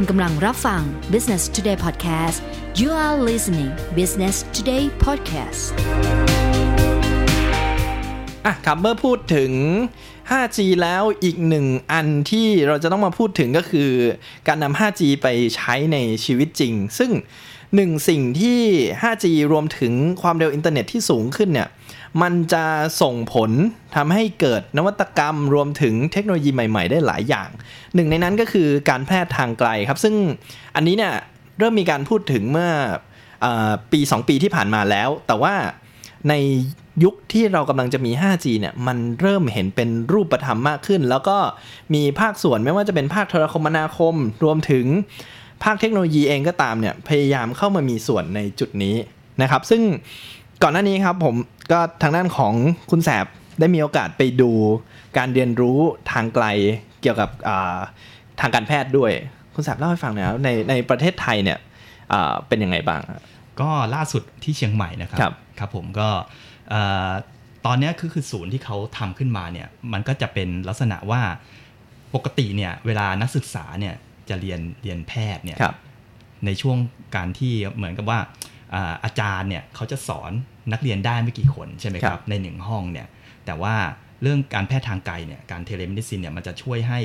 คุณกำลังรับฟัง Business Today Podcast you are listening Business Today Podcast อะครับเมื่อพูดถึง 5G แล้วอีกหนึ่งอันที่เราจะต้องมาพูดถึงก็คือ การนำ 5G ไปใช้ในชีวิตจริง ซึ่งหนึ่งสิ่งที่ 5G รวมถึงความเร็วอินเทอร์เน็ตที่สูงขึ้นเนี่ย มันจะส่งผลทำให้เกิดนวัตกรรมรวมถึงเทคโนโลยีใหม่ ๆ ได้หลายอย่าง หนึ่งในนั้นก็คือการแพทย์ทางไกลครับ ซึ่งอันนี้เนี่ยเริ่มมีการพูดถึงเมื่ออปี 2 ปีที่ผ่านมาแล้ว แต่ว่าใน ยุคที่เรากำลังจะมี 5G เนี่ยมันเริ่มเห็นเป็นรูปธรรมมากขึ้น แล้วก็มีภาคส่วนไม่ว่าจะเป็นภาคโทรคมนาคม รวมถึงภาคเทคโนโลยีเองก็ตามเนี่ยพยายามเข้ามามีส่วนในจุดนี้นะครับ ซึ่งก่อนหน้านี้ครับผมก็ทางด้านของคุณแสบได้มีโอกาสไปดูการเรียนรู้ทางไกลเกี่ยวกับทางการแพทย์ด้วย คุณแสบเล่าให้ฟังหน่อยในในประเทศไทยเนี่ยเป็นยังไงบ้าง ก็ล่าสุดที่เชียงใหม่นะครับครับครับผมก็ ตอนนี้คือคือศูนย์ที่เขาทำขึ้นมาเนี่ยมันก็จะเป็นลักษณะว่าปกติเนี่ยเวลานักศึกษาเนี่ยจะเรียนเรียนแพทย์เนี่ยในช่วงการที่เหมือนกับว่าอาจารย์เนี่ยเขาจะสอนนักเรียนได้ไม่กี่คนใช่ไหมครับในหนึ่งห้องเนี่ยแต่ว่าเรื่องการแพทย์ทางไกลเนี่ยการเทเลมดิซินเนี่ยมันจะช่วยให้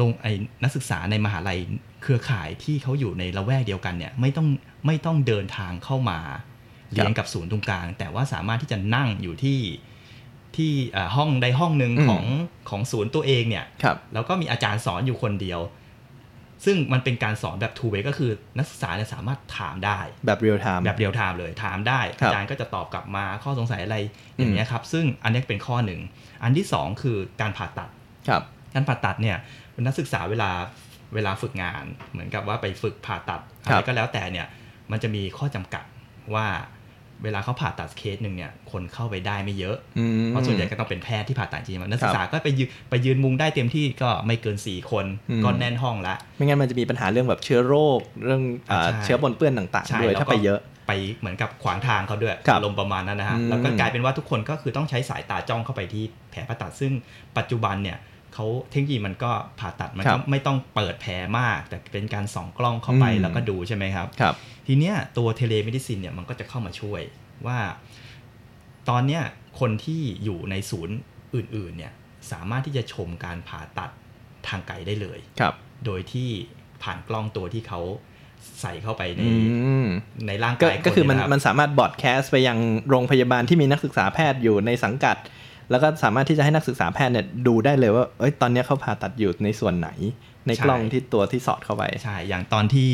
ลงไอ้นักศึกษาในมหาลัยเครือข่ายที่เขาอยู่ในละแวกเดียวกันเนี่ยไม่ต้องไม่ต้องเดินทางเข้ามา เรียนกับศูนย์ตรงกลาง แต่ว่าสามารถที่จะนั่งอยู่ที่ที่ห้องใดห้องหนึ่งของของศูนย์ตัวเองเนี่ยแล้วก็มีอาจารย์สอนอยู่คนเดียว ซึ่งมันเป็นการสอนแบบ two way ก็คือนักศึกษาเนี่ยสามารถถามได้แบบ real time แบบ real time เลยถามได้ อาจารย์ก็จะตอบกลับมาข้อสงสัยอะไรอย่างเงี้ยครับซึ่งอันนี้เป็นข้อหนึ่ง อันที่สองคือการผ่าตัดครับการผ่าตัดเนี่ยนักศึกษาเวลาเวลาฝึกงาน เหมือนกับว่าไปฝึกผ่าตัดอะไรก็แล้วแต่เนี่ยมันจะมีข้อจำกัดว่า เวลาเขาผ่าตัดเคสหนึ่งเนี่ยคนเข้าไปได้ไม่เยอะ เพราะส่วนใหญ่ก็ต้องเป็นแพทย์ที่ผ่าตัดจริงนักศึกษาก็ไปยืนไปยืนมุงได้เต็มที่ก็ไม่เกินสี่คนก็แน่นห้องละ ไม่งั้นมันจะมีปัญหาเรื่องแบบเชื้อโรคเรื่องเชื้อปนเปื้อนต่างๆด้วยถ้าไปเยอะไปเหมือนกับขวางทางเขาด้วยลมประมาณนั้นนะฮะแล้วก็กลายเป็นว่าทุกคนก็คือต้องใช้สายตาจ้องเข้าไปที่แผลผ่าตัดซึ่งปัจจุบันเนี่ยเขาเทคโนโลยีมันก็ผ่าตัดมันก็ไม่ต้องเปิดแผลมาก แต่เป็นการส่องกล้องเข้าไปแล้วก็ดูใช่ไหมครับครับทีเนี้ยตัว telemedicine เนี่ยมันก็จะเข้ามาช่วย ว่า ตอนเนี้ยคนที่อยู่ในศูนย์อื่นๆเนี่ยสามารถที่จะชมการผ่าตัดทางไกลได้เลยครับ โดยที่ผ่านกล้องตัวที่เขาใส่เข้าไปในในร่างกายก็คือมันมันสามารถบอดแคสต์ไปยังโรงพยาบาลที่มีนักศึกษาแพทย์อยู่ในสังกัด แล้วก็สามารถที่จะให้นักศึกษาแพทย์เนี่ยดูได้เลยว่า เอ้ยตอนนี้เขาผ่าตัดอยู่ในส่วนไหน ในกล้องที่ตัวที่สอดเข้าไป ใช่ อย่างตอนที่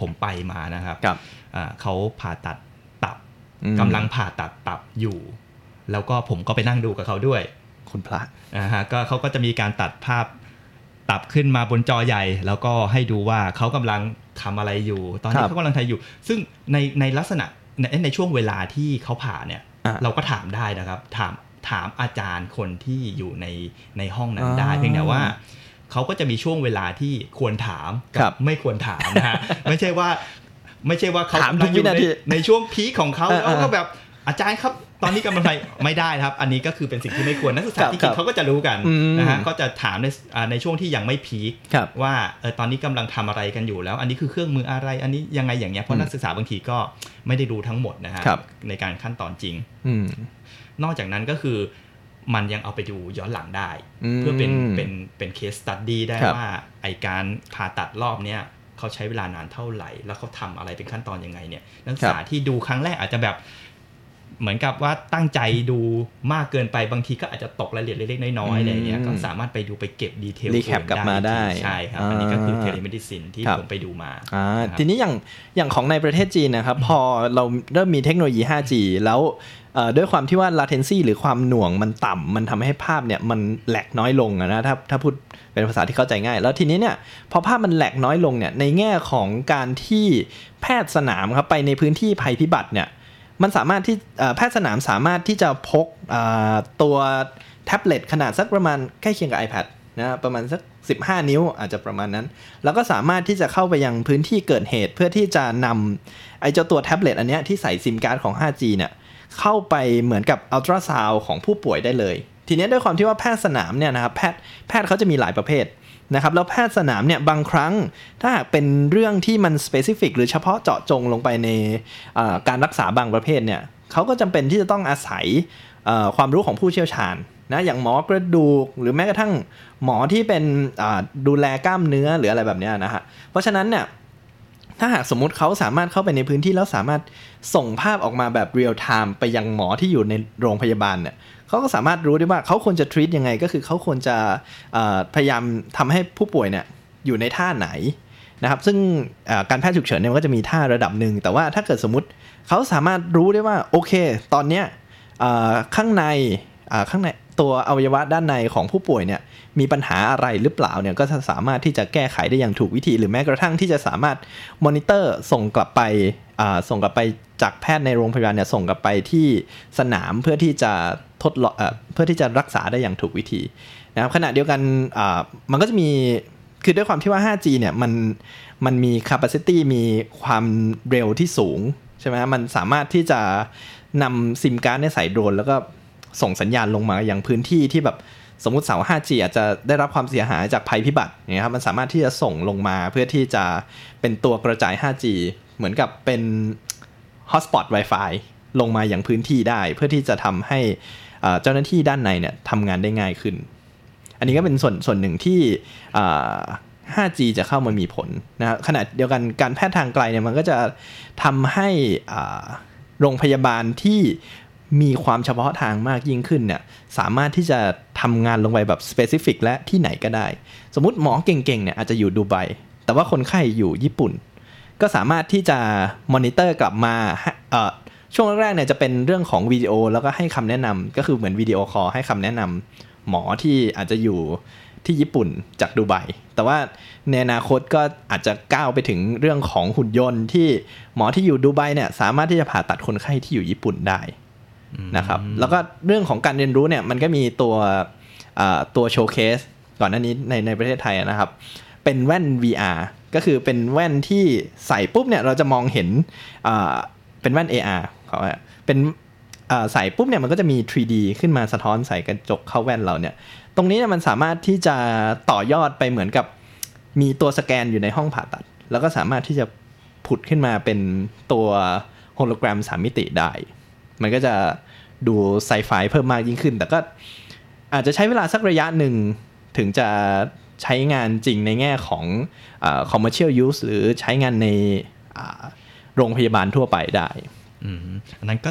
ผมไปมานะครับกับเขาผ่าตัดตับ กำลังผ่าตัดตับอยู่ แล้วก็ผมก็ไปนั่งดูกับเขาด้วย คุณพระนะฮะก็เขาก็จะมีการตัดภาพตับขึ้นมาบนจอใหญ่ แล้วก็ให้ดูว่าเขากำลังทำอะไรอยู่ ตอนนี้เขากำลังทำอยู่ ซึ่งในในลักษณะในในช่วงเวลาที่เขาผ่าเนี่ย เราก็ถามได้นะครับ ถามถามอาจารย์คนที่อยู่ในในห้องนั้นได้เพียงแต่ว่าเขาก็จะมีช่วงเวลาที่ควรถามกับไม่ควรถามนะฮะไม่ใช่ว่า ไม่ใช่ว่าเขาถามทุกวินาทีในช่วงพีคของเขาเขาก็แบบอาจารย์ครับตอนนี้กำลังไปไม่ได้ครับ อันนี้ก็คือเป็นสิ่งที่ไม่ควรนักศึกษาที่จริงเขาก็จะรู้กันนะฮะก็จะถามในในช่วงที่ยังไม่พีคว่าเออตอนนี้กำลังทำอะไรกันอยู่แล้ว อันนี้คือเครื่องมืออะไร อันนี้ยังไงอย่างเงี้ยเพราะนักศึกษาบางทีก็ไม่ได้รู้ทั้งหมดนะฮะในการขั้นตอนจริงนอกจากนั้นก็คือมันยังเอาไปดูย้อนหลังได้ เพื่อเป็นเป็นเป็น case study ได้ว่าไอการผ่าตัดรอบเนี้ย เขาใช้เวลานานเท่าไหร่ แล้วเขาทำอะไรเป็นขั้นตอนยังไงเนี่ย นักศึกษาที่ดูครั้งแรกอาจจะแบบเหมือนกับว่าตั้งใจดูมากเกินไปบางทีก็อาจจะตกรายละเอียดเล็กๆน้อยๆอะไรเงี้ยก็สามารถไปดูไปเก็บ detail recap กลับมาได้ใช่ครับอันนี้ก็คือ telemedicine ที่ผมไปดูมาทีนี้อย่างอย่างของในประเทศจีนนะครับ พอเราเริ่มมีเทคโนโลยี 5G แล้ว ด้วยความที่ว่า latency หรือความหน่วงมันต่ำมันทำให้ภาพเนี่ยมันแหลกน้อยลงนะถ้าถ้าพูดเป็นภาษาที่เข้าใจง่าย แล้วทีนี้เนี่ยพอภาพมันแหลกน้อยลงเนี่ยในแง่ของการที่แพทย์สนามครับไปในพื้นที่ภัยพิบัติเนี่ยมันสามารถที่แพทย์สนามสามารถที่จะพกตัวแท็บเล็ตขนาดสักประมาณใกล้เคียงกับ iPad นะประมาณสัก 15 นิ้วอาจจะประมาณนั้น แล้วก็สามารถที่จะเข้าไปยังพื้นที่เกิดเหตุเพื่อที่จะนำไอ้เจ้าตัวแท็บเล็ตอันนี้ที่ใส่ซิมการ์ดของ 5G เนี่ย เข้าไปเหมือนกับอัลตราซาวของผู้ป่วยได้เลย ทีนี้ด้วยความที่ว่าแพทย์สนามเนี่ยนะครับแพทย์แพทย์เขาจะมีหลายประเภทนะครับแล้วแพทย์สนามเนี่ยบางครั้งถ้าหากเป็นเรื่องที่มันสเปซิฟิกหรือเฉพาะเจาะจงลงไปในการรักษาบางประเภทเนี่ยเขาก็จำเป็นที่จะต้องอาศัยความรู้ของผู้เชี่ยวชาญนะอย่างหมอกระดูกหรือแม้กระทั่งหมอที่เป็นดูแลกล้ามเนื้อหรืออะไรแบบนี้นะฮะเพราะฉะนั้นเนี่ย ถ้าหากสมมุติเขาสามารถเข้าไปในพื้นที่แล้วสามารถส่งภาพออกมาแบบเรียลไทม์ไปยังหมอที่อยู่ในโรงพยาบาลเนี่ยเขาก็สามารถรู้ได้ว่าเขาควรจะทรีตยังไง ก็คือเขาควรจะพยายามทำให้ผู้ป่วยเนี่ยอยู่ในท่าไหนนะครับ ซึ่งการแพทย์ฉุกเฉินเนี่ยมันก็จะมีท่าระดับหนึ่ง แต่ว่าถ้าเกิดสมมติเขาสามารถรู้ได้ว่าโอเค ตอนเนี้ยข้างใน ข้างในตัวอวัยวะด้านในของผู้ป่วยเนี่ยมีปัญหาอะไรหรือเปล่าเนี่ยก็จะสามารถที่จะแก้ไขได้อย่างถูกวิธี หรือแม้กระทั่งที่จะสามารถมอนิเตอร์ส่งกลับไปส่งกลับไปจากแพทย์ในโรงพยาบาลเนี่ยส่งกลับไปที่สนามเพื่อที่จะทดลองเพื่อที่จะรักษาได้อย่างถูกวิธีนะครับขณะเดียวกันมันก็จะมีคือด้วยความที่ว่า 5G เนี่ยมันมันมี capacity มีความเร็วที่สูงใช่ไหมมันสามารถที่จะนำซิมการ์ดในใส่โดรนแล้วก็ ส่งสัญญาณลงมาอย่างพื้นที่ที่แบบสมมติเสา 5G อาจจะได้รับความเสียหายจากภัยพิบัติเนี่ยครับมันสามารถที่จะส่งลงมาเพื่อที่จะเป็นตัวกระจาย 5G เหมือนกับเป็น hotspot Wi-Fi ลงมาอย่างพื้นที่ได้ เพื่อที่จะทำให้เจ้าหน้าที่ด้านในเนี่ยทำงานได้ง่ายขึ้น อันนี้ก็เป็นส่วนส่วนหนึ่งที่ 5G จะเข้ามามีผลนะขณะเดียวกันการแพทย์ทางไกลเนี่ยมันก็จะทำให้โรงพยาบาลที่ มีความเฉพาะทางมากยิ่งขึ้นเนี่ยสามารถที่จะทำงานลงไปแบบสเปซิฟิกและที่ไหนก็ได้ สมมติหมอเก่งๆเนี่ยอาจจะอยู่ดูไบแต่ว่าคนไข้อยู่ญี่ปุ่น ก็สามารถที่จะมอนิเตอร์กลับมาช่วงแรกๆเนี่ยจะเป็นเรื่องของวิดีโอแล้วก็ให้คำแนะนำก็คือเหมือน video call ให้คำแนะนำหมอที่อาจจะอยู่ที่ญี่ปุ่นจากดูไบแต่ว่าในอนาคตก็อาจจะก้าวไปถึงเรื่องของหุ่นยนต์ที่หมอที่อยู่ดูไบเนี่ยสามารถที่จะผ่าตัดคนไข้ที่อยู่ญี่ปุ่นได้ นะครับ แล้วก็เรื่องของการเรียนรู้เนี่ยมันก็มีตัวตัวโชว์เคสก่อนหน้านี้ในในประเทศไทยนะครับ เป็นแว่น VR ก็คือเป็นแว่นที่ใส่ปุ๊บเนี่ยเราจะมองเห็นเป็นแว่น AR เขาเป็นใส่ปุ๊บเนี่ยมันก็จะมี 3D ขึ้นมาสะท้อนใส่กระจกเข้าแว่นเราเนี่ย ตรงนี้เนี่ยมันสามารถที่จะต่อยอดไปเหมือนกับมีตัวสแกนอยู่ในห้องผ่าตัด แล้วก็สามารถที่จะผุดขึ้นมาเป็นตัวโฮโลแกรมสามมิติได้ มันก็จะดูไซไฟเพิ่มมากยิ่งขึ้น แต่ก็อาจจะใช้เวลาสักระยะหนึ่งถึงจะใช้งานจริงในแง่ของอ commercial use หรือใช้งานในโรงพยาบาลทั่วไปได้อันนั้นก็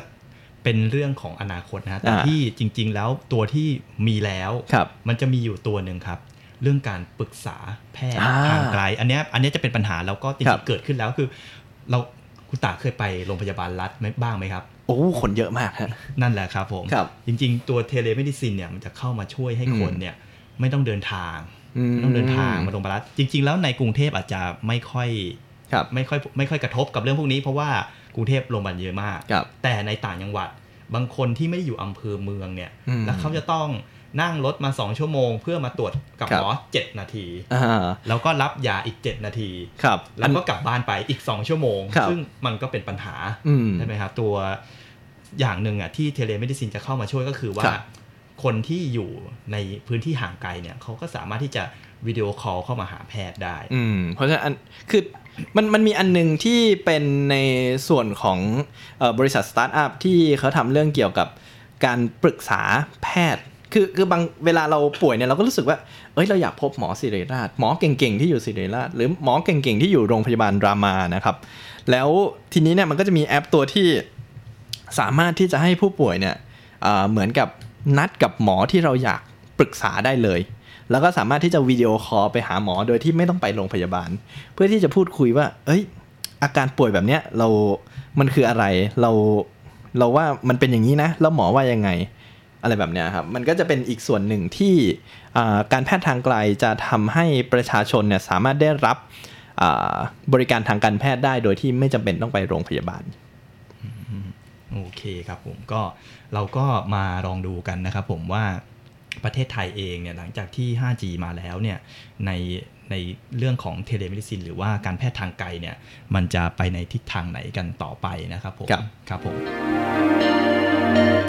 เป็นเรื่องของอนาคตนะแต่ที่จริง ๆ แล้วตัวที่มีแล้ว มันจะมีอยู่ตัวหนึ่งครับ เรื่องการปรึกษาแพทย์ทางไกล อันนี้อันนี้จะเป็นปัญหาแล้วก็จริงๆเกิดขึ้นแล้วคือ เราคุณตาเคยไปโรงพยาบาลรัฐไหมบ้างไหมครับโอ้คนเยอะมากฮะนั่นแหละครับผมจริง ๆ ตัว telemedicine เนี่ยมันจะเข้ามาช่วยให้คนเนี่ยไม่ต้องเดินทางไม่ต้องเดินทางมาโรงพยาบาลจริง ๆ แล้วในกรุงเทพอาจจะไม่ค่อยไม่ค่อยไม่ค่อยกระทบกับเรื่องพวกนี้เพราะว่ากรุงเทพโรงพยาบาลเยอะมาก แต่ในต่างจังหวัดบางคนที่ไม่ได้อยู่อำเภอเมืองเนี่ย แล้วเขาจะต้องนั่งรถมาสองชั่วโมง เพื่อมาตรวจกับหมอเจ็ดนาทีแล้วก็รับยาอีกเจ็ดนาทีแล้วก็กลับบ้านไปอีกสองชั่วโมง ซึ่งมันก็เป็นปัญหาใช่ไหมครับตัว อย่างหนึ่งอะที่ telemedicine จะเข้ามาช่วยก็คือว่า คนที่อยู่ในพื้นที่ห่างไกลเนี่ยเขาก็สามารถที่จะ video call เข้ามาหาแพทย์ได้ อืม เพราะฉะนั้นคือมันมันมีอันนึงที่เป็นในส่วนของบริษัทสตาร์ทอัพที่เขาทำเรื่องเกี่ยวกับการปรึกษาแพทย์คือคือบางเวลาเราป่วยเนี่ยเราก็รู้สึกว่า เอ้ยเราอยากพบหมอศิริราช หมอเก่งๆที่อยู่ศิริราช หรือหมอเก่งๆที่อยู่โรงพยาบาลรามานะครับ แล้วทีนี้เนี่ยมันก็จะมีแอปตัวที่ สามารถที่จะให้ผู้ป่วยเนี่ยเหมือนกับนัดกับหมอที่เราอยากปรึกษาได้เลย แล้วก็สามารถที่จะ video call ไปหาหมอโดยที่ไม่ต้องไปโรงพยาบาล เพื่อที่จะพูดคุยว่า เอ้ย อาการป่วยแบบเนี้ยเรา มันคืออะไร เรา เราว่ามันเป็นอย่างนี้นะ แล้วหมอว่ายังไง อะไรแบบเนี้ยครับ มันก็จะเป็นอีกส่วนหนึ่งที่การแพทย์ทางไกลจะทำให้ประชาชนเนี่ยสามารถได้รับบริการทางการแพทย์ได้โดยที่ไม่จำเป็นต้องไปโรงพยาบาล โอเคครับผมก็เราก็มาลองดูกันนะครับผมว่าประเทศไทยเองเนี่ยหลังจากที่ 5G มาแล้วเนี่ยในในเรื่องของ telemedicine หรือว่าการแพทย์ทางไกลเนี่ยมันจะไปในทิศทางไหนกันต่อไปนะครับผมครับผม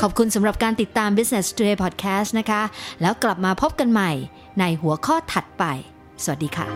ขอบคุณสำหรับการติดตาม Business Today Podcast นะคะ แล้วกลับมาพบกันใหม่ในหัวข้อถัดไป สวัสดีค่ะ